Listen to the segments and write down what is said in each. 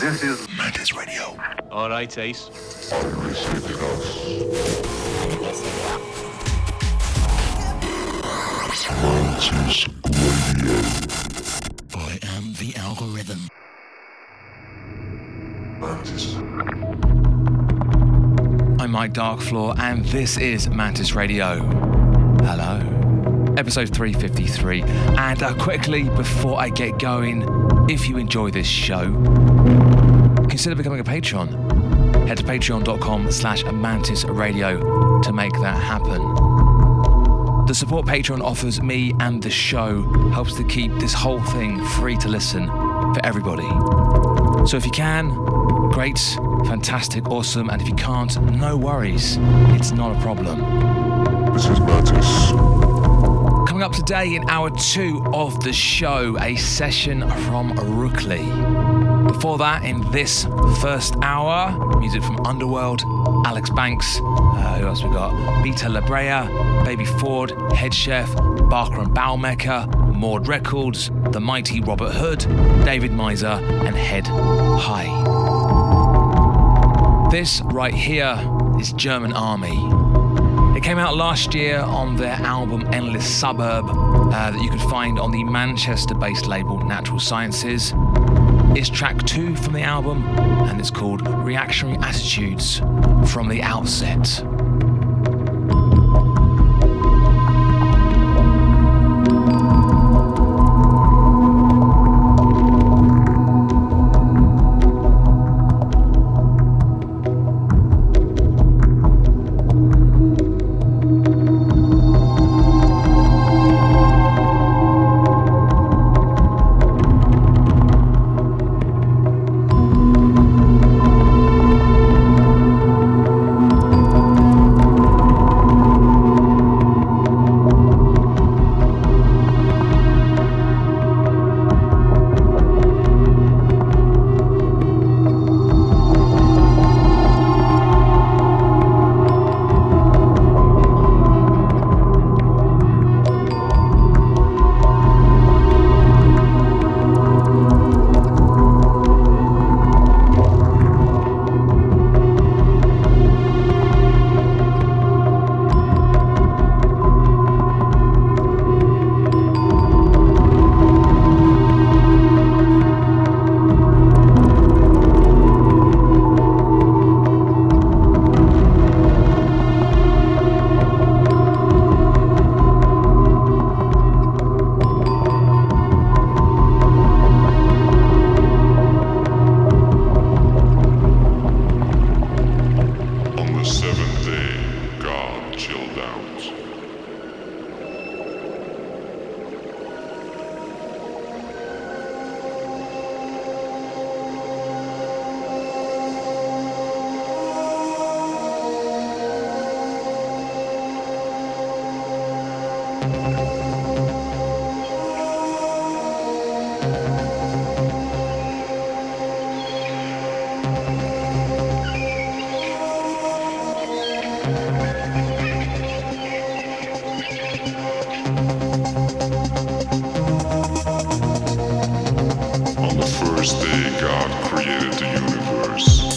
This is Mantis Radio. All right, Ace. Mantis Radio. I am the algorithm. Mantis. I'm Mike Darkfloor, and this is Mantis Radio. Hello. Episode 353. And uh, quickly, before I get going, if you enjoy this show, consider becoming a patron. Head to patreon.com slash mantis radio to make that happen. The support Patreon offers me and the show helps to keep this whole thing free to listen for everybody. So if you can, great, fantastic, awesome, and if you can't, no worries. It's not a problem. This is Mantis. Coming up today in hour two of the show, a session from Rookley. Before that, in this first hour, music from Underworld, Alex Banks, uh, who else we got? Beta Librae, Baby Ford, Hedchef, Barker and Baumecker, Mord Records, The Mighty Robert Hood, David Meiser, and Head High. This right here is German Army. It came out last year on their album Endless Suburb uh, that you could find on the Manchester based label Natural Sciences. It's track two from the album and it's called Reactionary Attitudes from the Outset. Created the universe.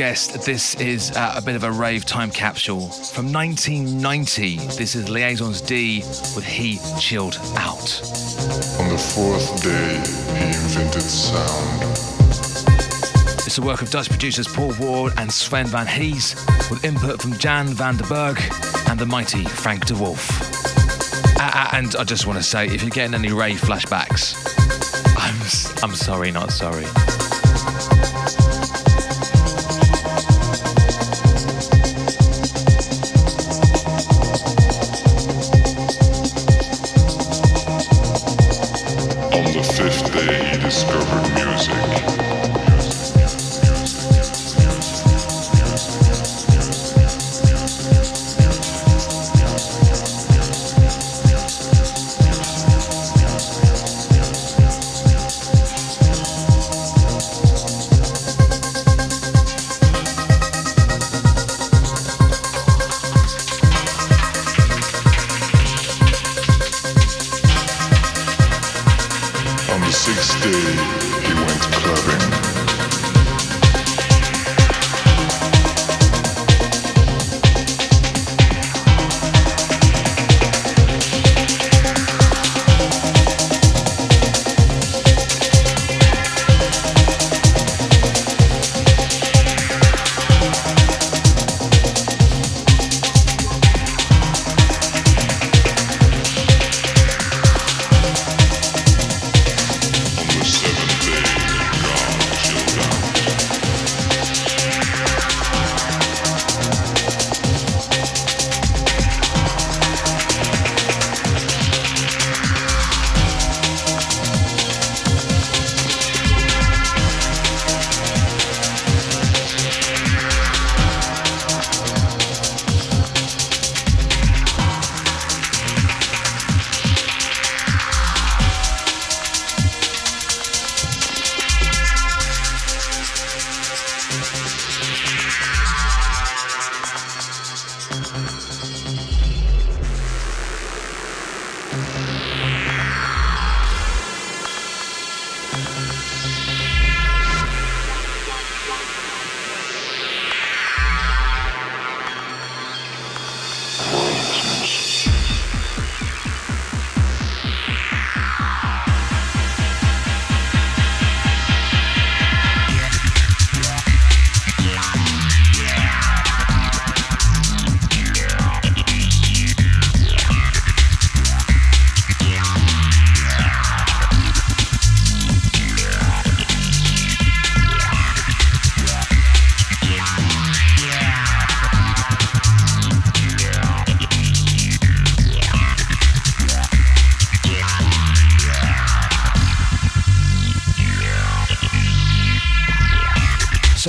As as you might have guessed, this is uh, a bit of a rave time capsule. From 1990, this is Liaisons D with He Chilled Out. On the fourth day, he invented sound. It's the work of Dutch producers Paul Ward and Sven Van Hees, with input from Jan van der Berg and the mighty Frank de Wolf. Uh, and I just want to say, if you're getting any rave flashbacks, I'm, I'm sorry, not sorry.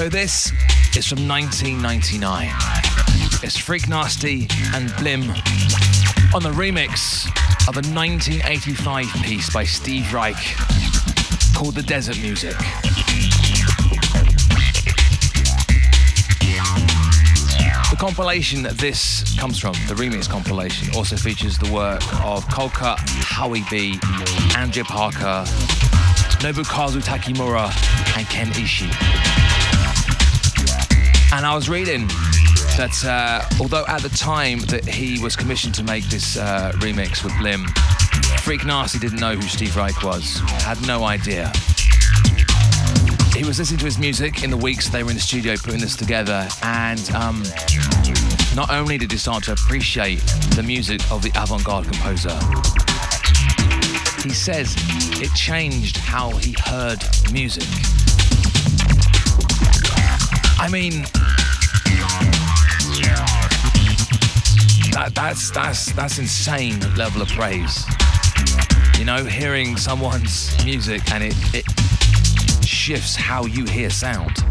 So this is from 1999. It's Freak Nasty and Blim on the remix of a 1985 piece by Steve Reich called The Desert Music. The compilation that this comes from, the remix compilation, also features the work of Coldcut, Howie B, Andrea Parker, Nobukazu Takemura, and Ken Ishii. And I was reading that uh, although at the time that he was commissioned to make this uh, remix with Blim, Freak Nasty didn't know who Steve Reich was, had no idea. He was listening to his music in the weeks they were in the studio putting this together, and um, not only did he start to appreciate the music of the avant garde composer, he says it changed how he heard music. I mean, that, that's that's that's insane level of praise. You know, hearing someone's music and it, it shifts how you hear sound.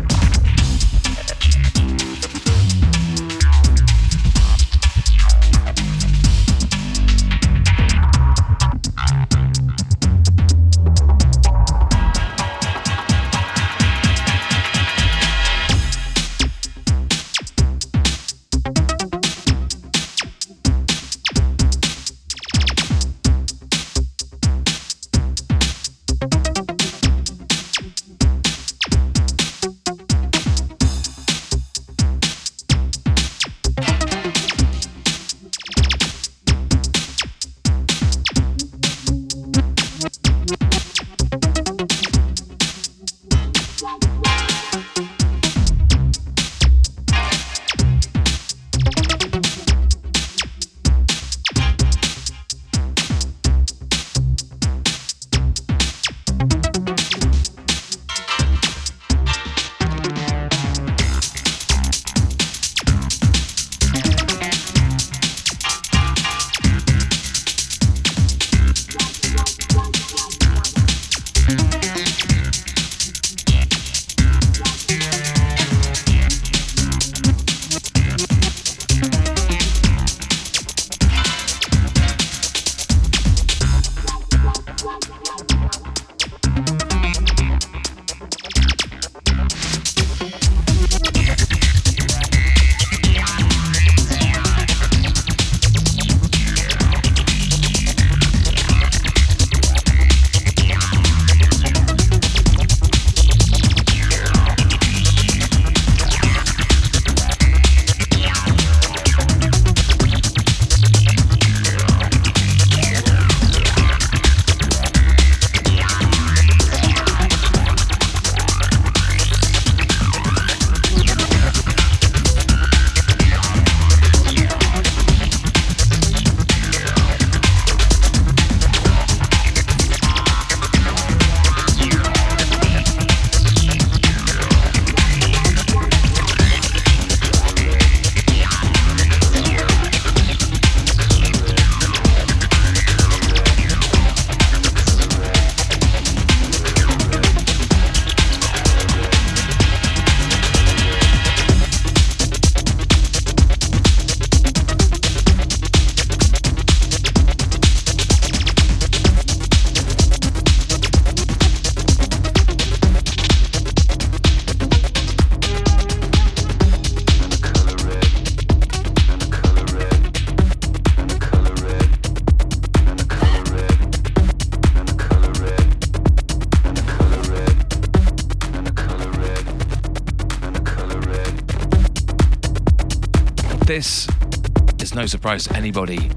Surprise to anybody,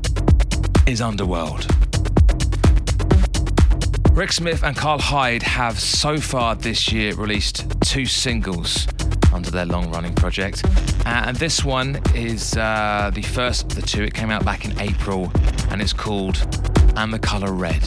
is Underworld. Rick Smith and Karl Hyde have so far this year released two singles under their long running project. Uh, and this one is uh, the first of the two. It came out back in April and it's called And the Colour Red.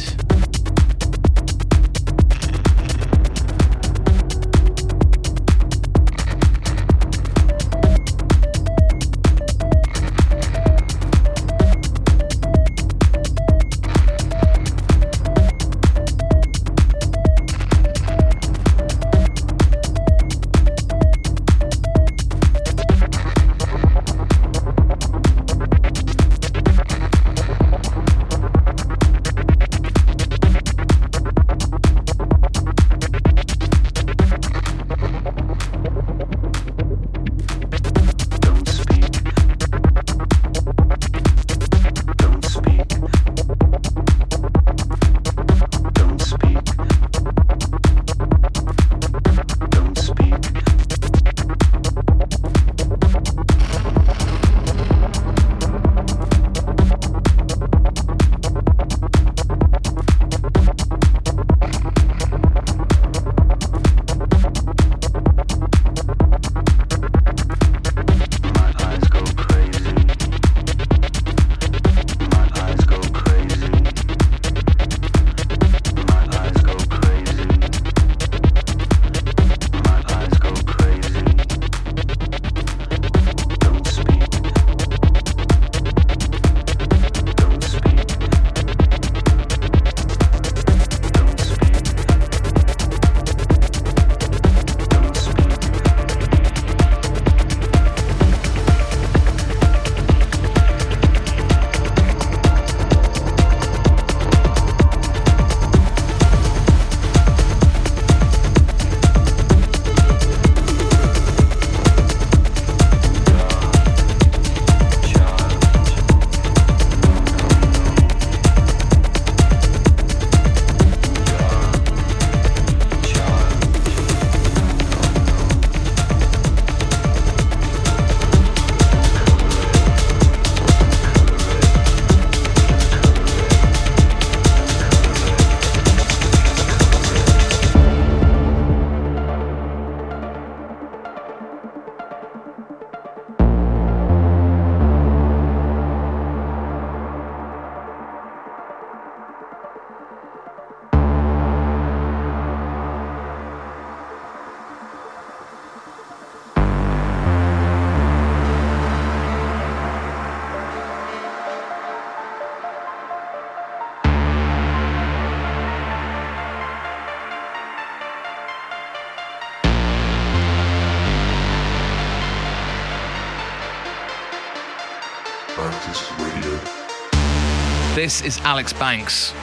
This is Alex Banks.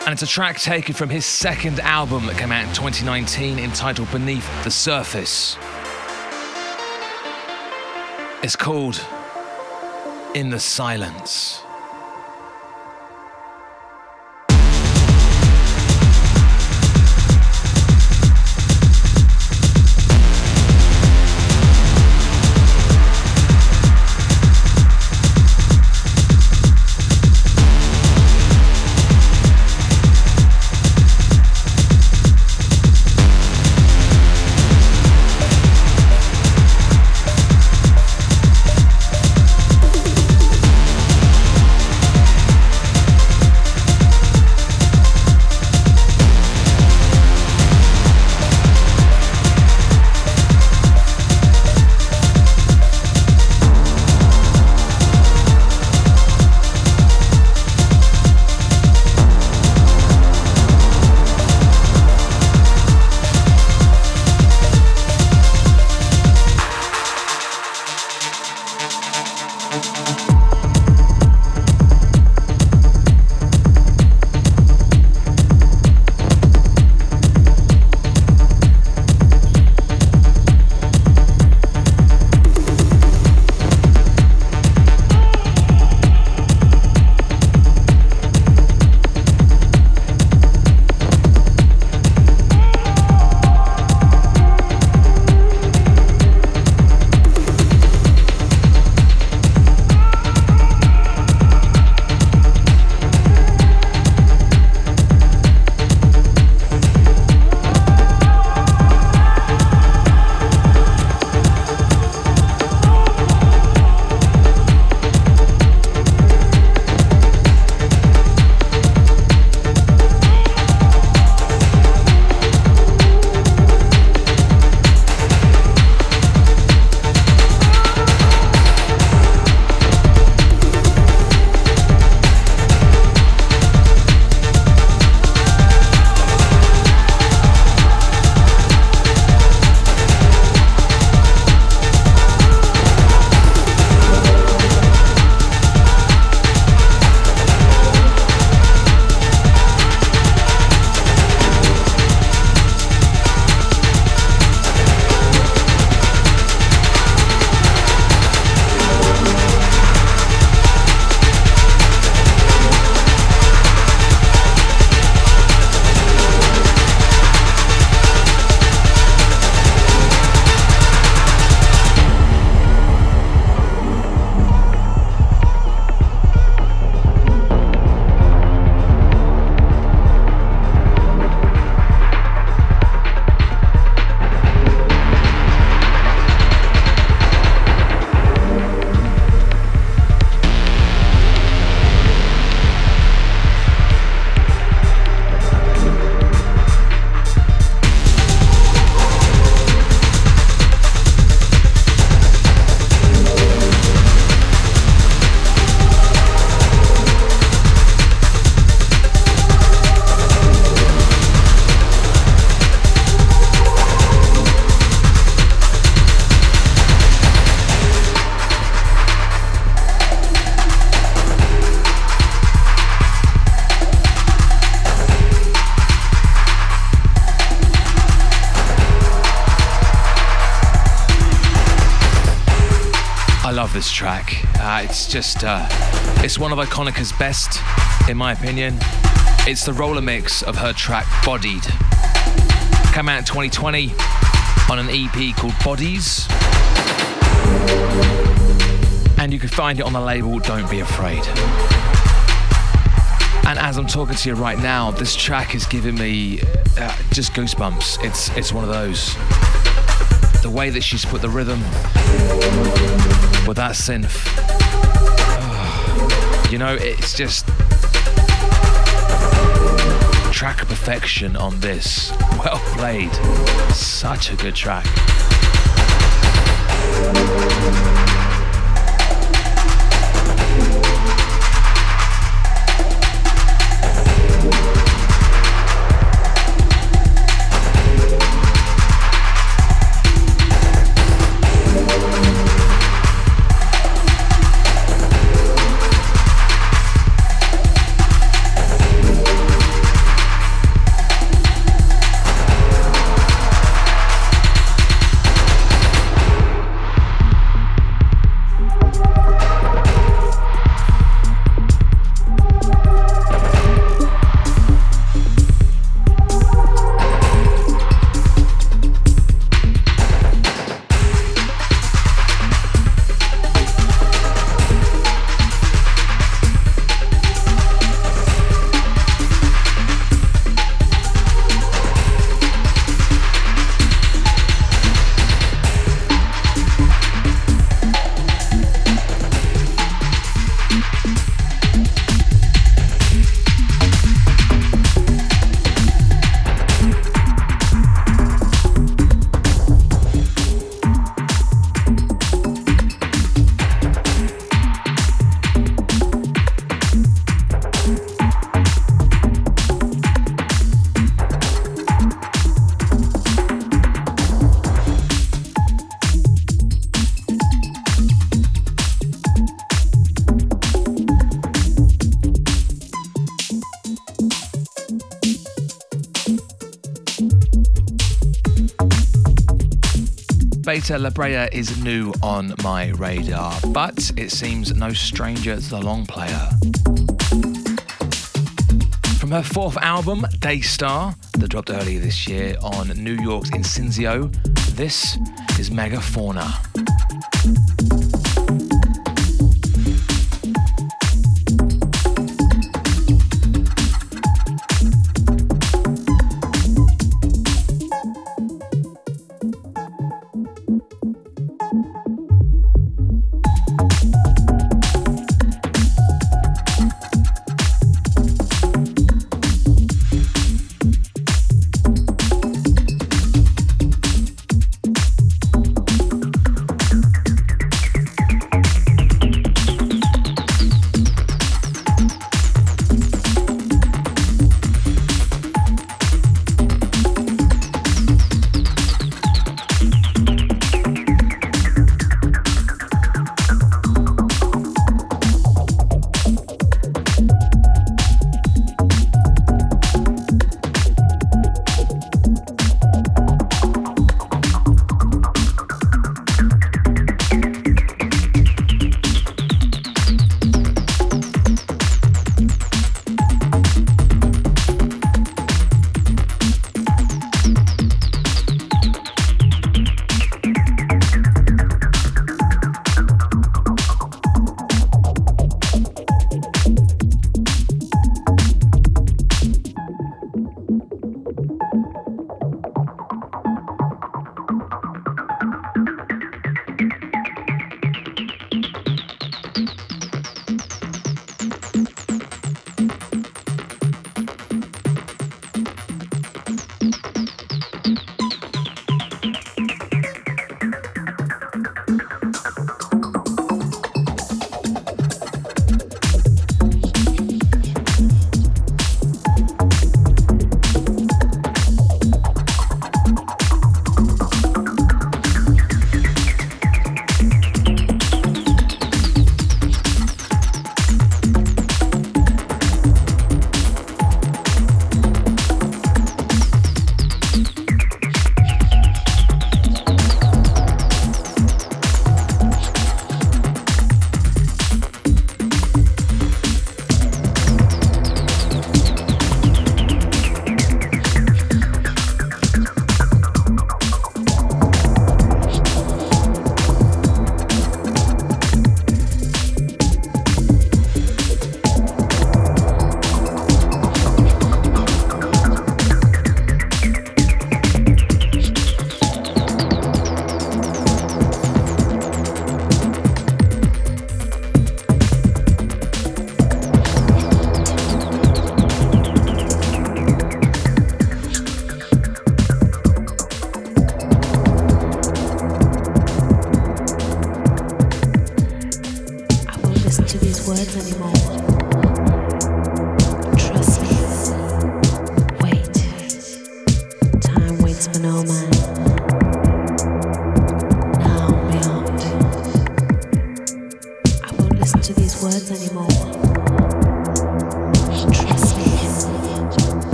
And it's a track taken from his second album that came out in 2019 entitled Beneath the Surface. It's called In the Silence. This track. Uh, it's just, uh, it's one of Ikonika's best, in my opinion. It's the roller mix of her track Bodied. Came out in 2020 on an EP called Bodies. And you can find it on the label Don't Be Afraid. And as I'm talking to you right now, this track is giving me uh, just goosebumps. It's it's one of those. The way that she's put the rhythm with that synth. Oh, you know, it's just track perfection on this. Well played. Such a good track. Beta Librae is new on my radar, but it seems no stranger to the long player. From her fourth album, Daystar, that dropped earlier this year on New York's Incienso, this is Megafauna.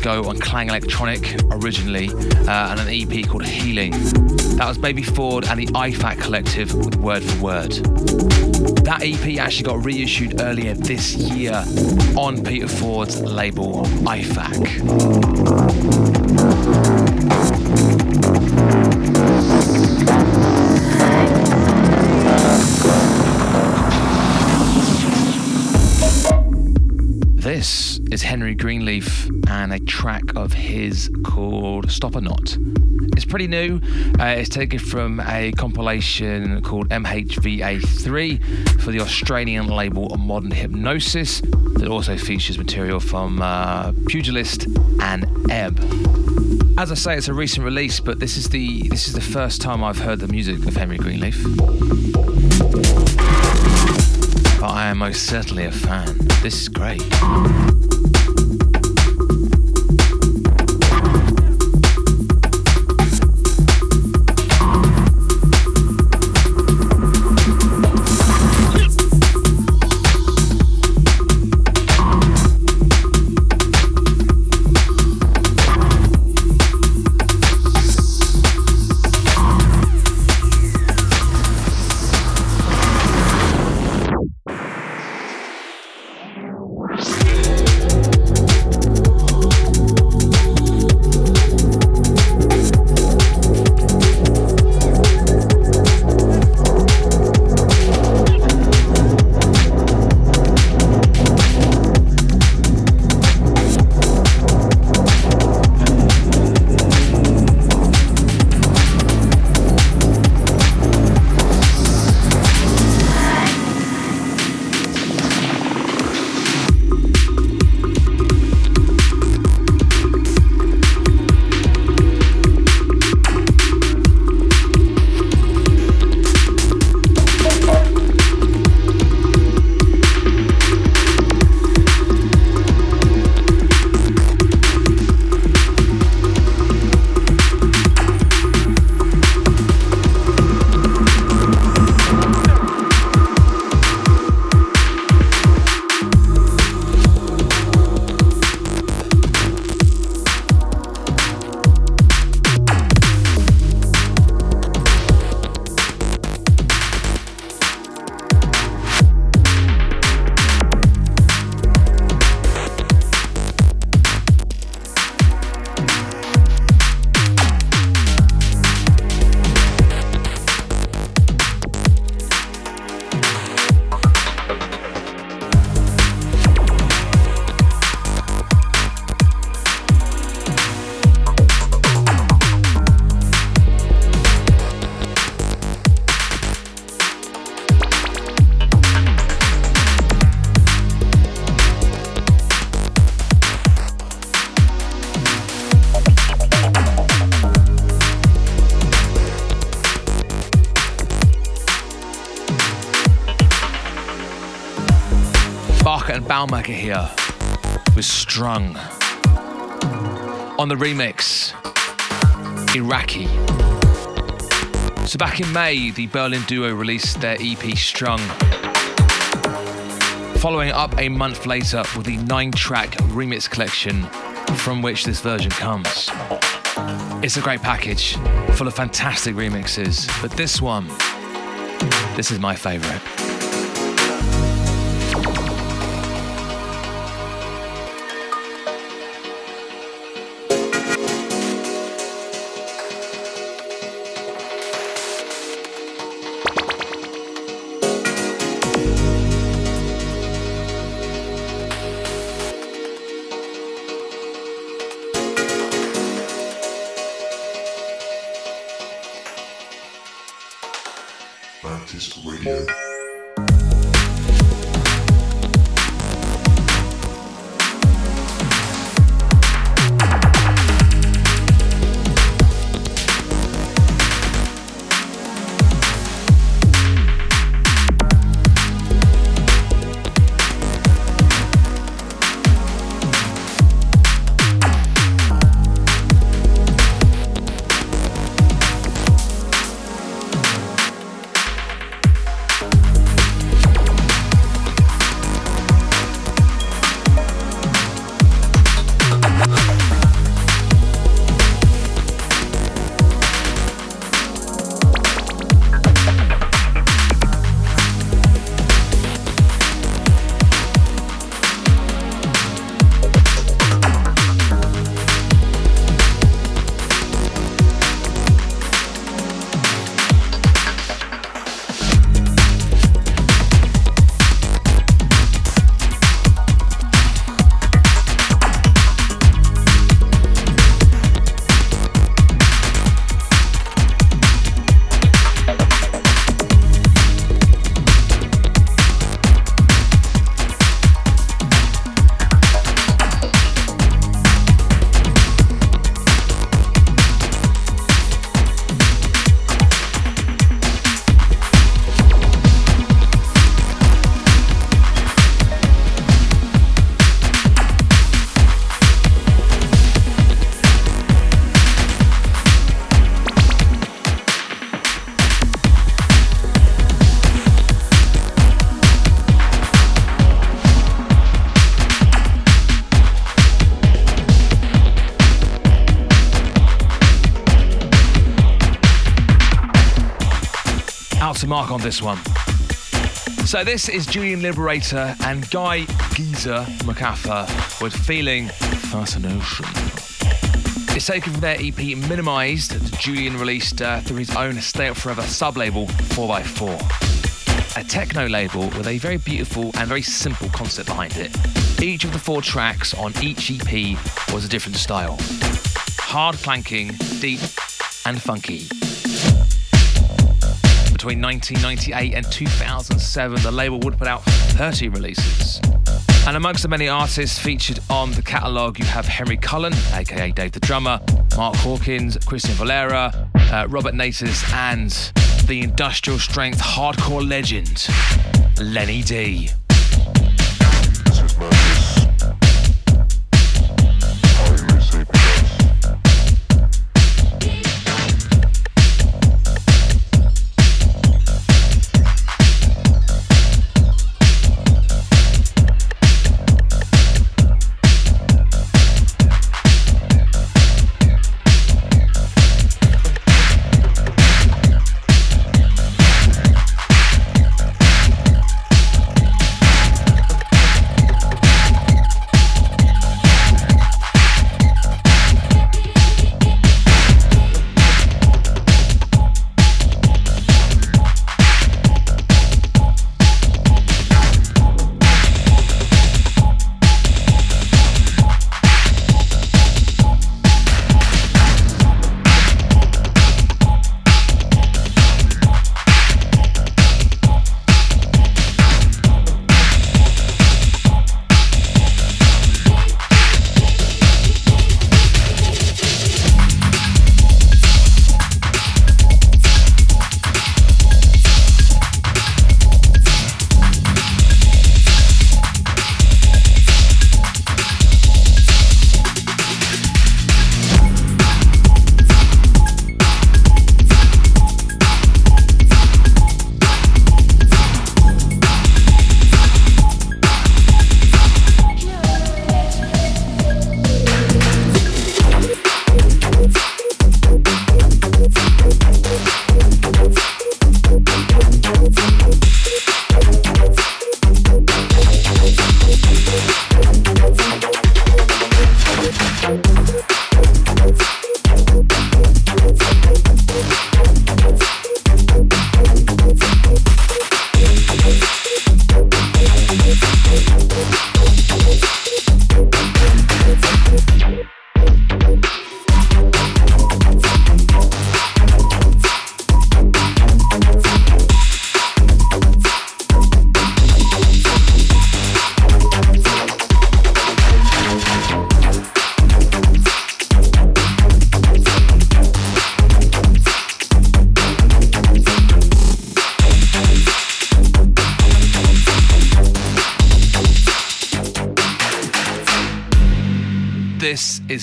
Ago on Klang Elektronik originally, uh, and an EP called Healing. That was Baby Ford and the IFAC Collective with Word for Word. That EP actually got reissued earlier this year on Peter Ford's label IFAC. This is Henry Greenleaf track of his called Stop or Not. It's pretty new. Uh, it's taken from a compilation called MHVA3 for the Australian label Modern Hypnosis that also features material from uh, Pugilist and Ebb. As I say, it's a recent release, but this is the this is the first time I've heard the music of Henry Greenleaf. But I am most certainly a fan. This is great. Remix, Iraqi. So back in May, the Berlin duo released their EP Strung. Following up a month later with the nine track remix collection from which this version comes. It's a great package full of fantastic remixes, but this one, this is my favourite. On this one. So this is Julian Liberator and Guy Geezer McAffer with Feeling Fascination. It's taken from their EP Minimized that Julian released uh, through his own Stay Up Forever sub-label 4x4. A techno label with a very beautiful and very simple concept behind it. Each of the four tracks on each EP was a different style. Hard planking, deep and funky. Between 1998 and 2007, the label would put out 30 releases. And amongst the many artists featured on the catalogue, you have Henry Cullen, aka Dave the Drummer, Mark Hawkins, Christian Varela, uh, Robert Natus, and the industrial strength hardcore legend, Lenny D.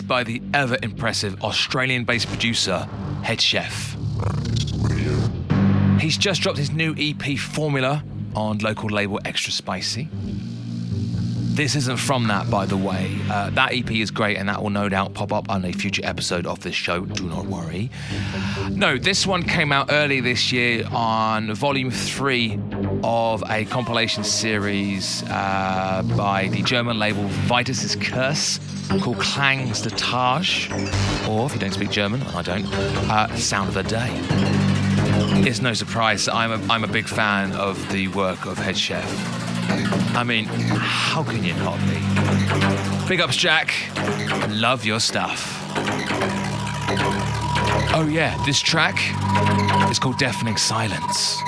by the ever impressive Australian based producer, Hedchef. He's just dropped his new EP Formula on local label Extra Spicy. This isn't from that, by the way. Uh, that EP is great, and that will no doubt pop up on a future episode of this show. Do not worry. No, this one came out early this year on volume three of a compilation series uh, by the German label Vitus's Curse called Klangs de Tage, or if you don't speak German, I don't, uh, Sound of the Day. It's no surprise I'm a, I'm a big fan of the work of Hedchef. I mean, how can you not be? Big ups, Jack. Love your stuff. Oh, yeah, this track is called Deafening Silence.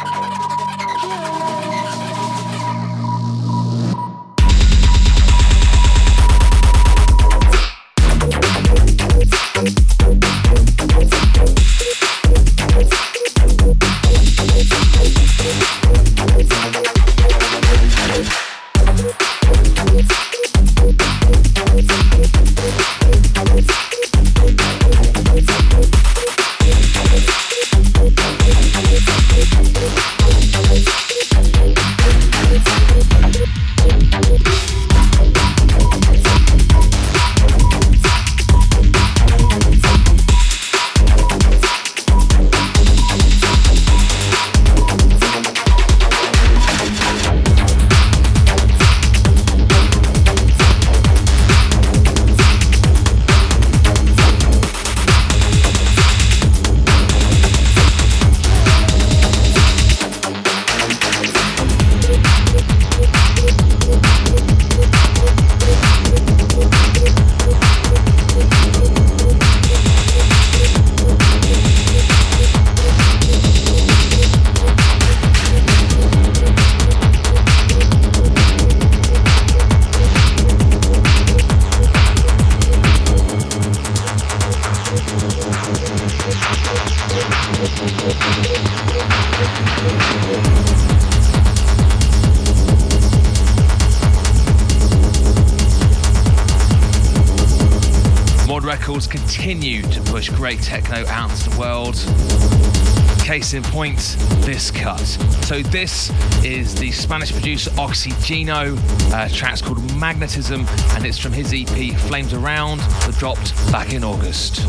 Case in point, this cut. So this is the Spanish producer Oxygeno. Uh, track's called Magnetism, and it's from his EP Flames Around, that dropped back in August.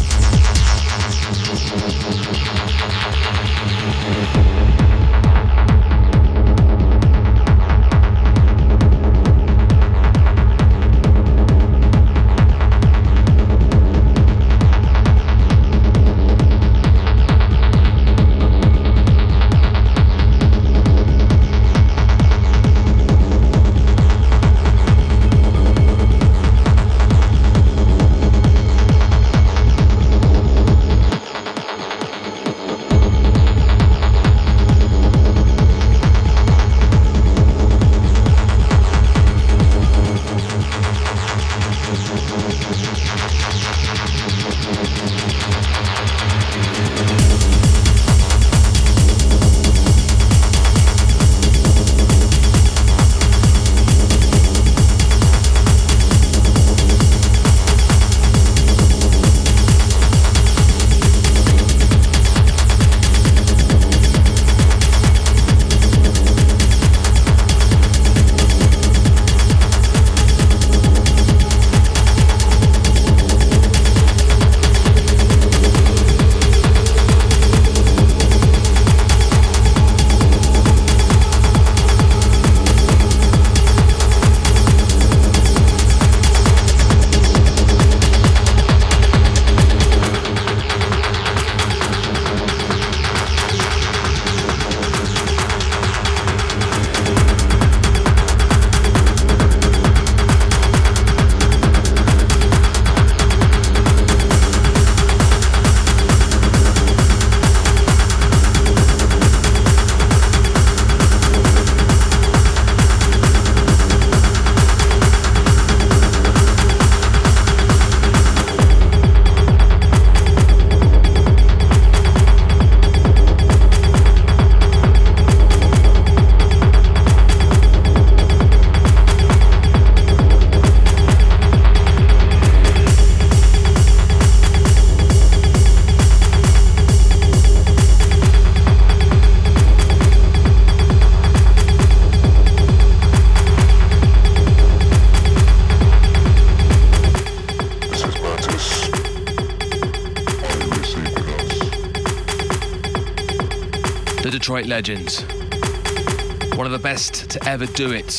Legend. One of the best to ever do it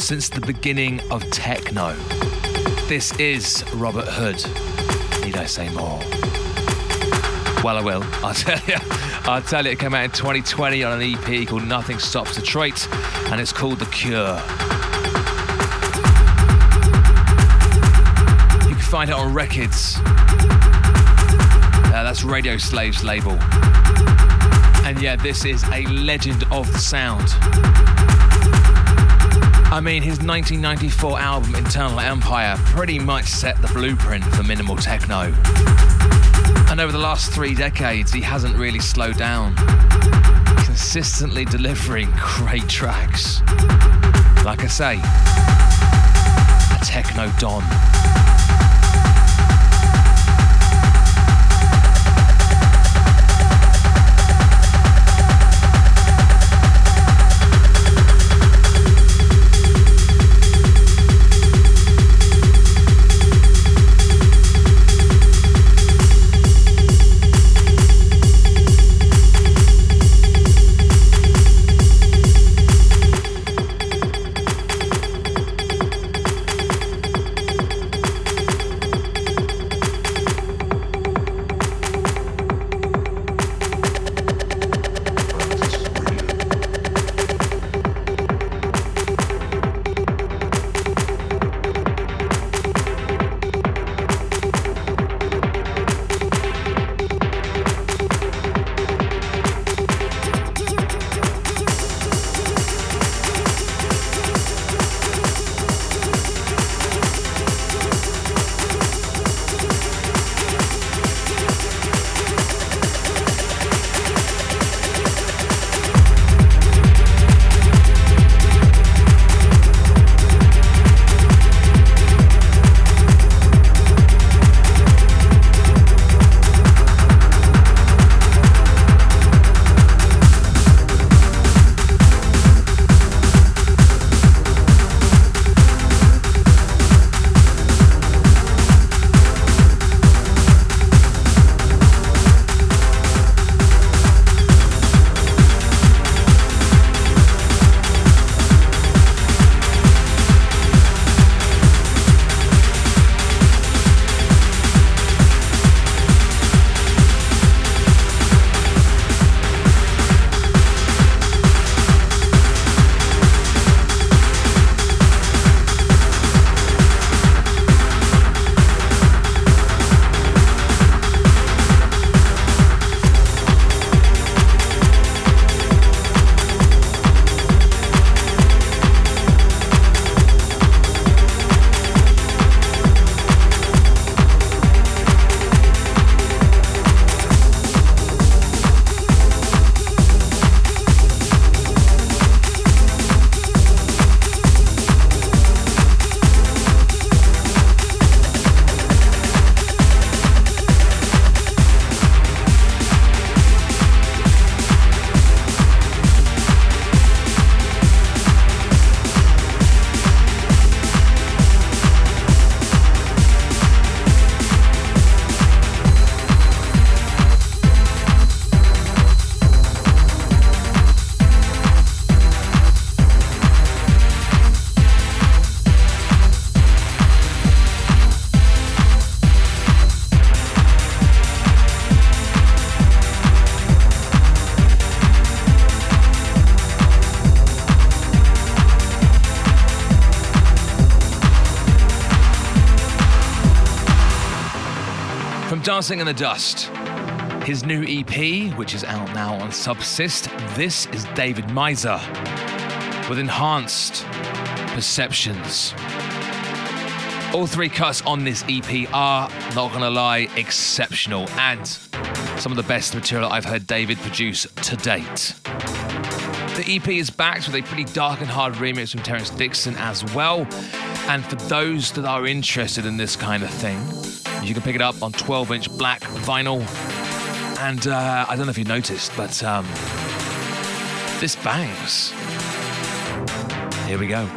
since the beginning of techno. This is Robert Hood. Need I say more? Well, I will. I'll tell you. I'll tell you, it came out in 2020 on an EP called Nothing Stops Detroit, and it's called The Cure. You can find it on Rekids. Uh, that's Radio Slaves label. And yeah, this is a legend of the sound. I mean, his 1994 album Internal Empire pretty much set the blueprint for minimal techno. And over the last three decades, he hasn't really slowed down, consistently delivering great tracks. Like I say, a techno don. Dancing in the Dust. His new EP, which is out now on Subsist, this is David Meiser with enhanced perceptions. All three cuts on this EP are, not gonna lie, exceptional and some of the best material I've heard David produce to date. The EP is backed with a pretty dark and hard remix from Terrence Dixon as well. And for those that are interested in this kind of thing, you can pick it up on 12 inch black vinyl. And uh, I don't know if you noticed, but um, this bangs. Here we go.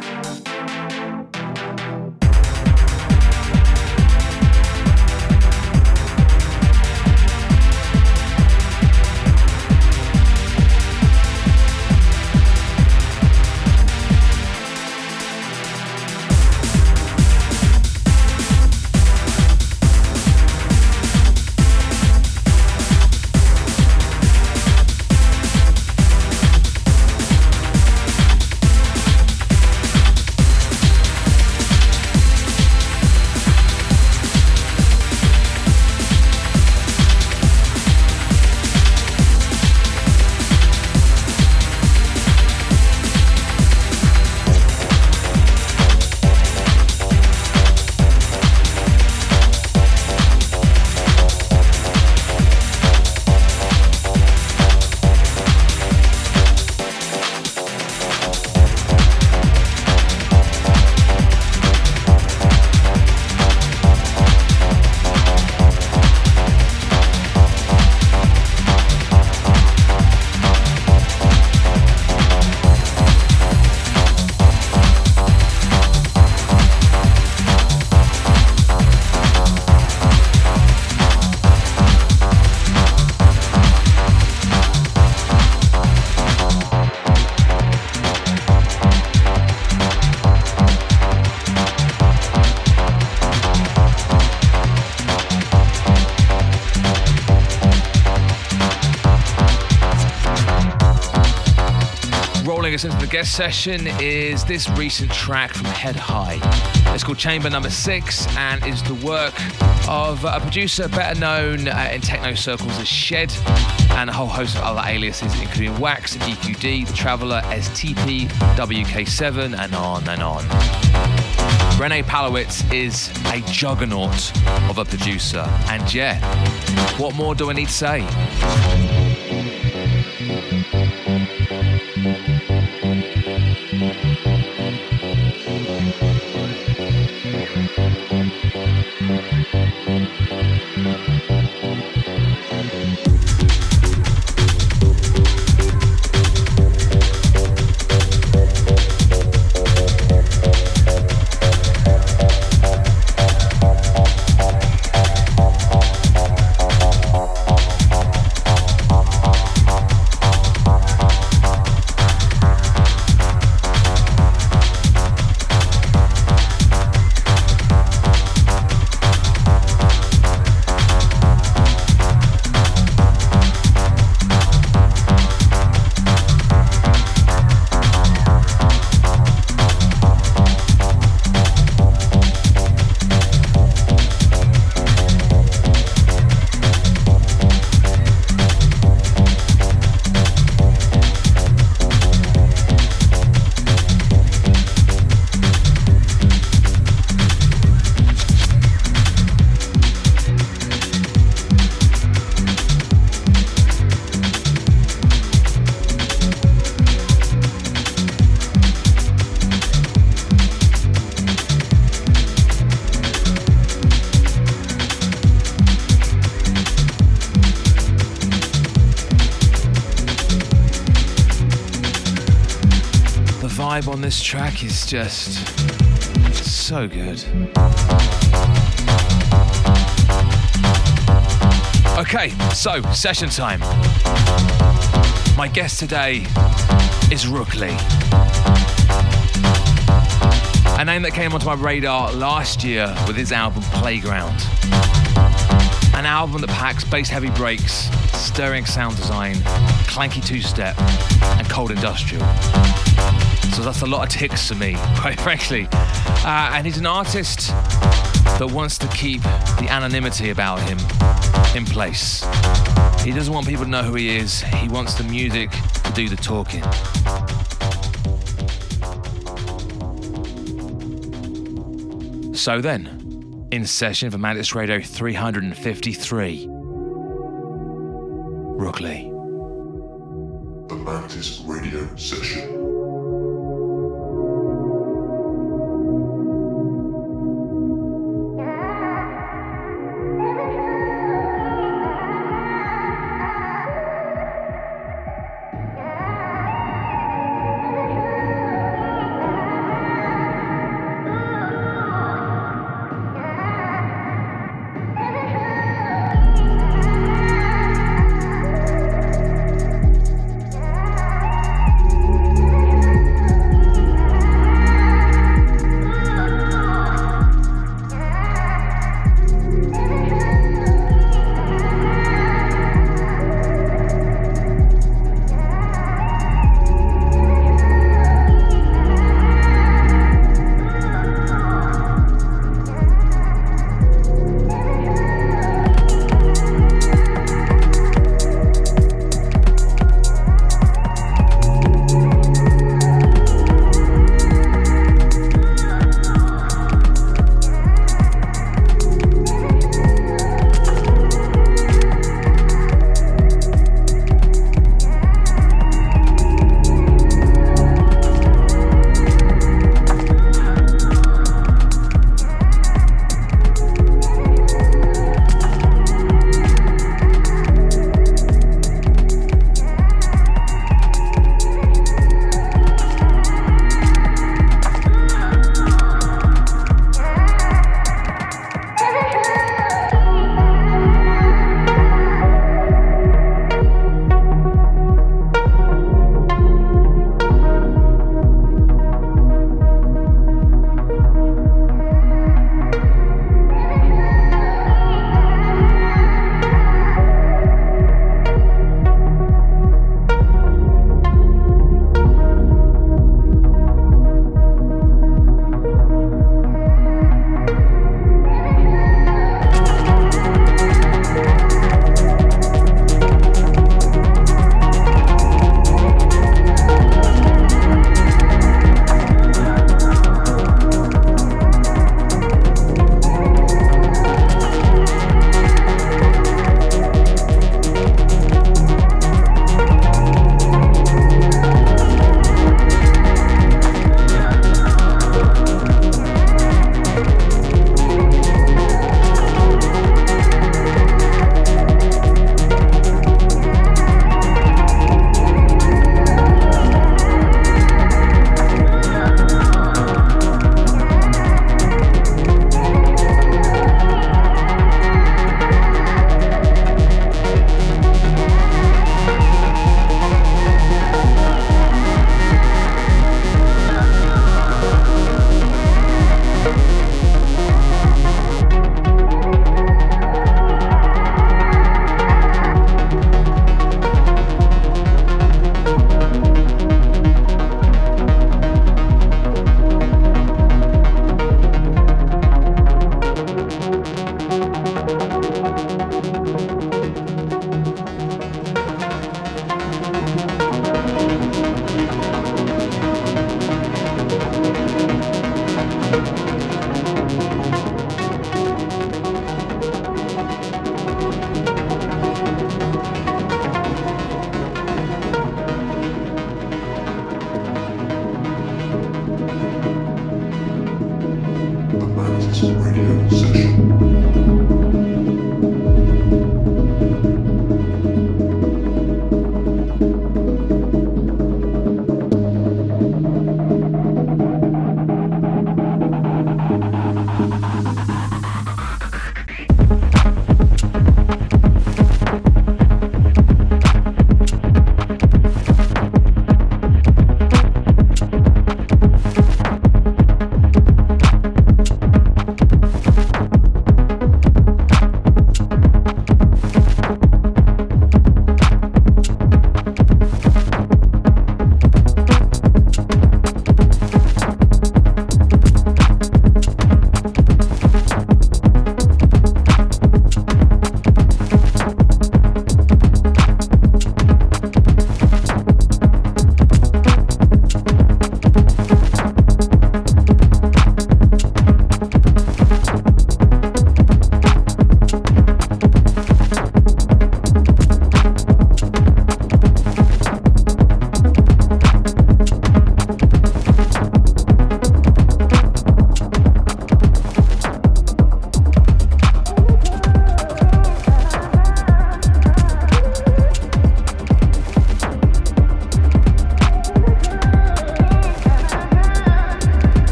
Guest session is this recent track from Head High. It's called Chamber Number Six and is the work of a producer better known uh, in techno circles as Shed and a whole host of other aliases, including Wax, EQD, The Traveller, STP, WK7, and on and on. Rene Pawlowitz is a juggernaut of a producer, and yeah, what more do I need to say? This track is just so good. Okay, so session time. My guest today is Rookley. A name that came onto my radar last year with his album Playground. An album that packs bass heavy breaks, stirring sound design, clanky two step, and cold industrial. So that's a lot of ticks for me, quite frankly. Uh, and he's an artist that wants to keep the anonymity about him in place. He doesn't want people to know who he is, he wants the music to do the talking. So then, in session for Mantis Radio 353, Rookley. The Mantis Radio Session.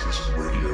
Consciousness Radio.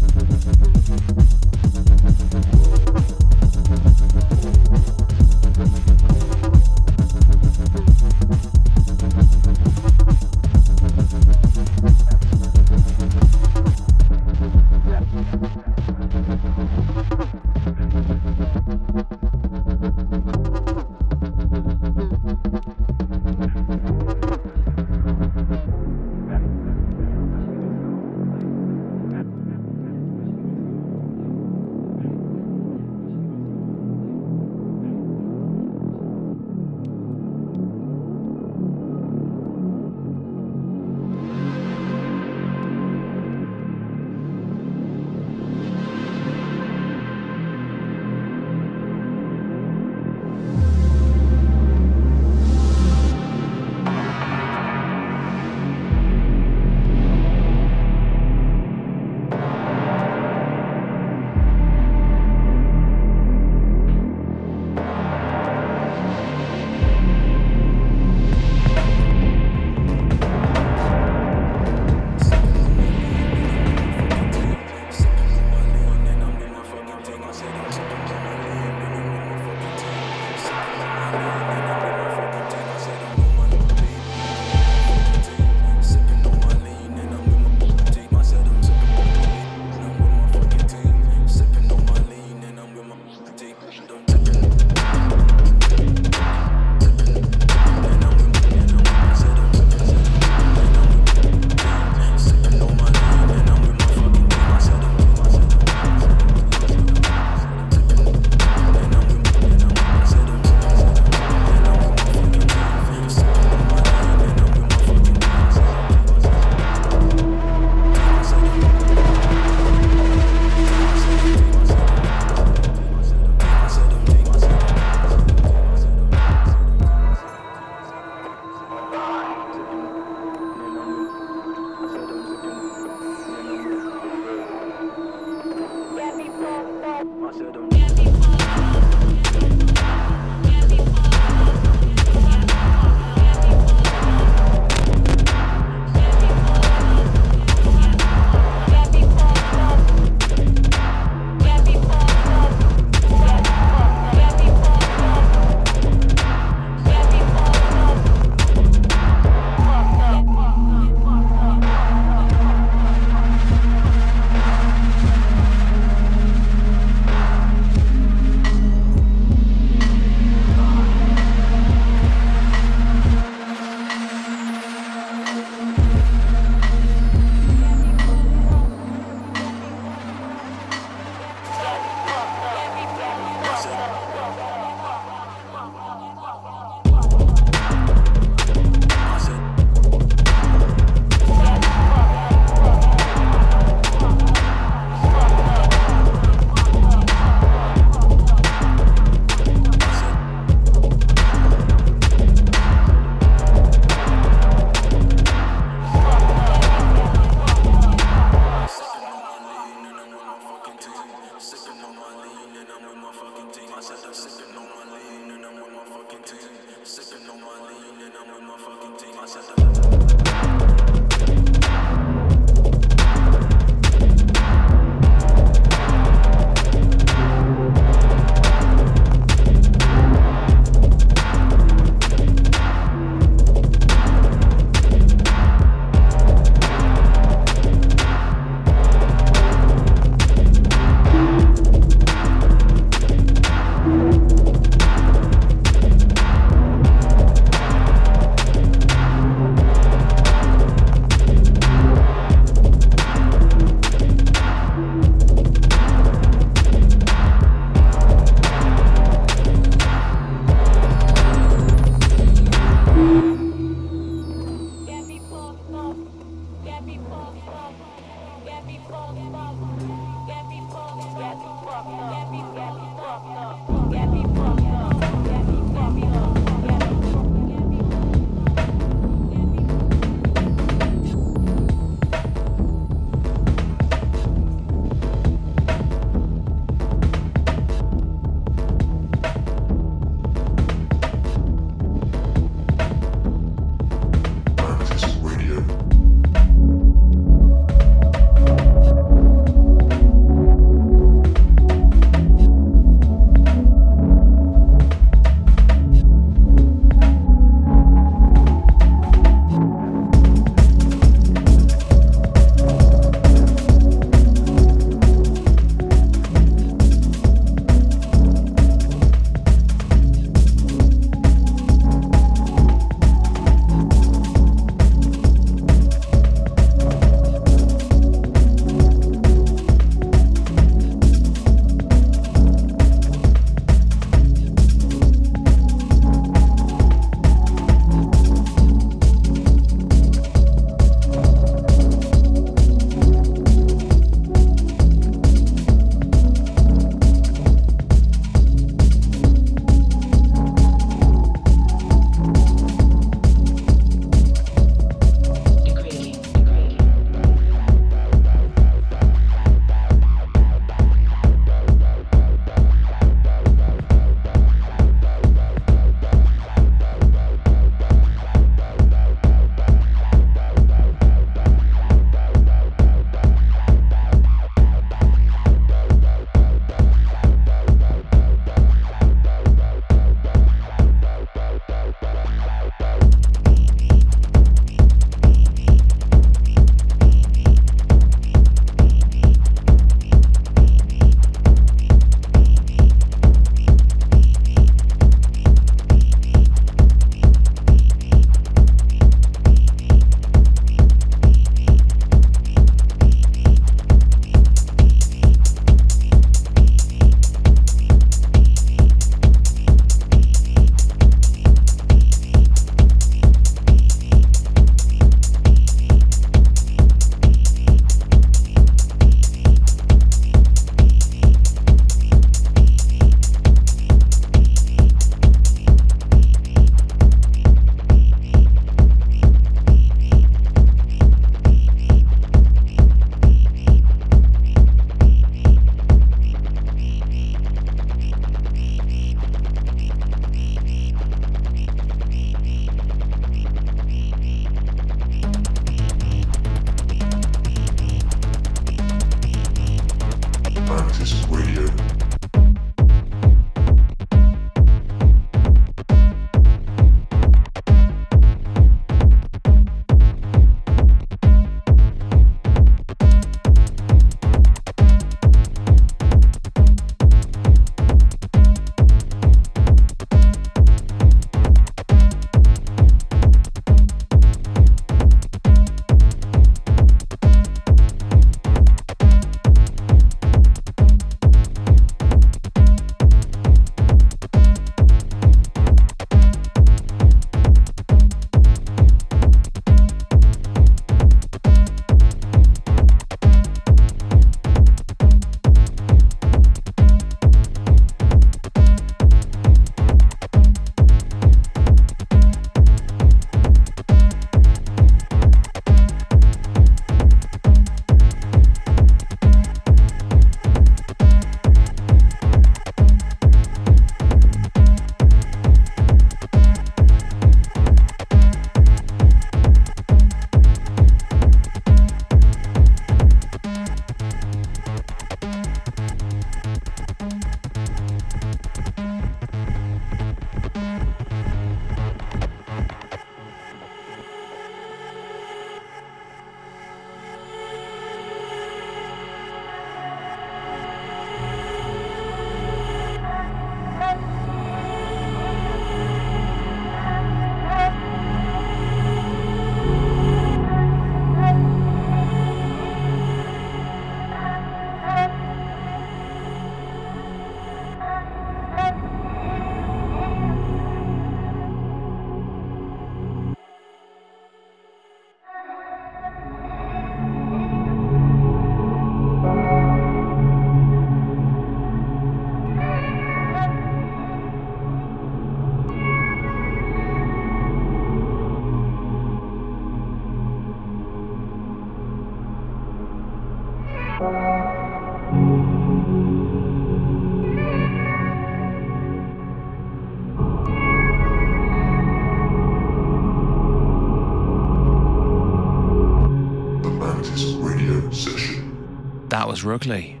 Rookley.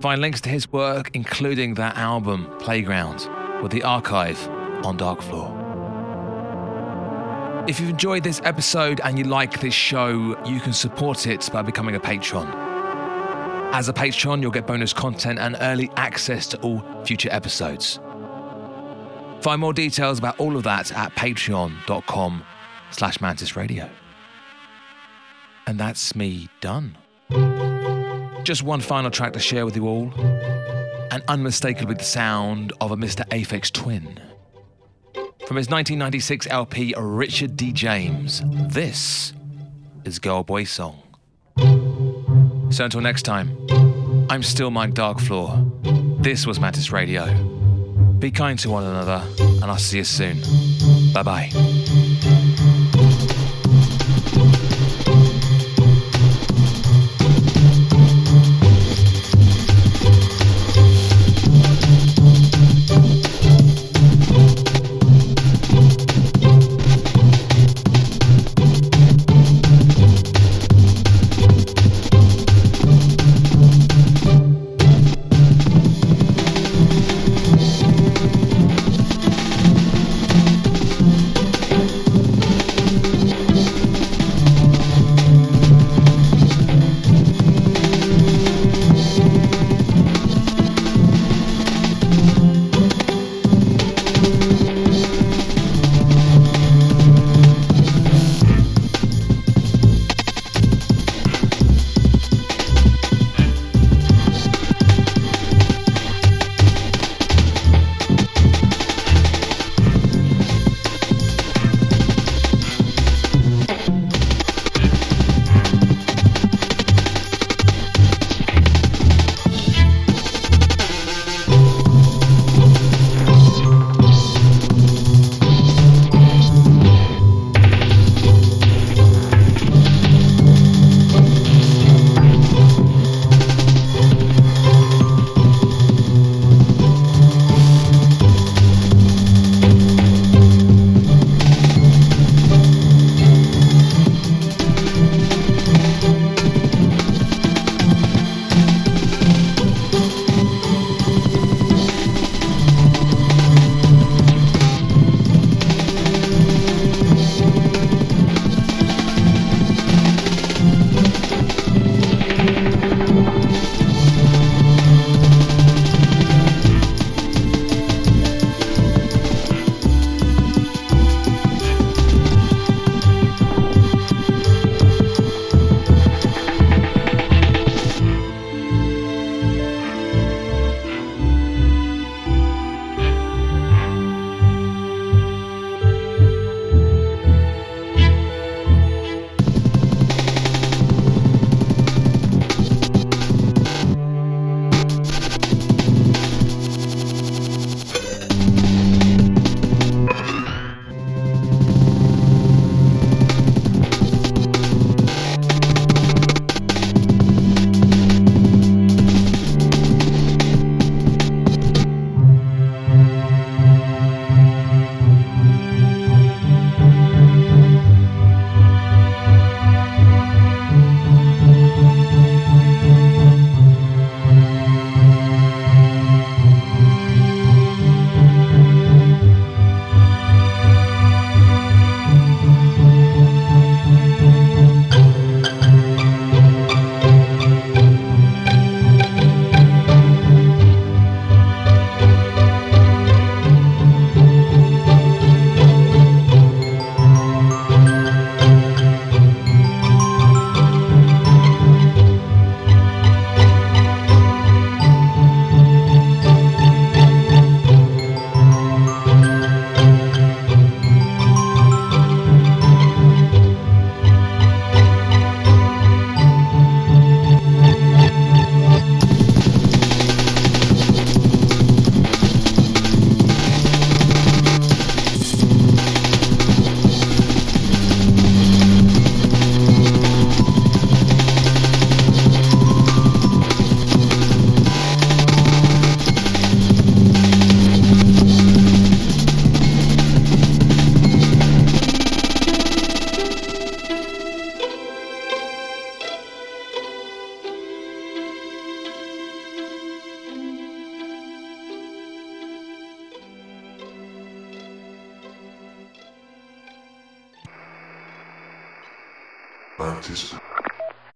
Find links to his work, including that album, Playground, with the archive on Dark Floor. If you've enjoyed this episode and you like this show, you can support it by becoming a patron. As a patron, you'll get bonus content and early access to all future episodes. Find more details about all of that at patreon.com slash mantis radio. And that's me done. Just one final track to share with you all, and unmistakably the sound of a Mr. Aphex twin. From his 1996 LP Richard D. James, this is Girl Boy Song. So until next time, I'm still Mike Darkfloor. This was Mantis Radio. Be kind to one another, and I'll see you soon. Bye bye.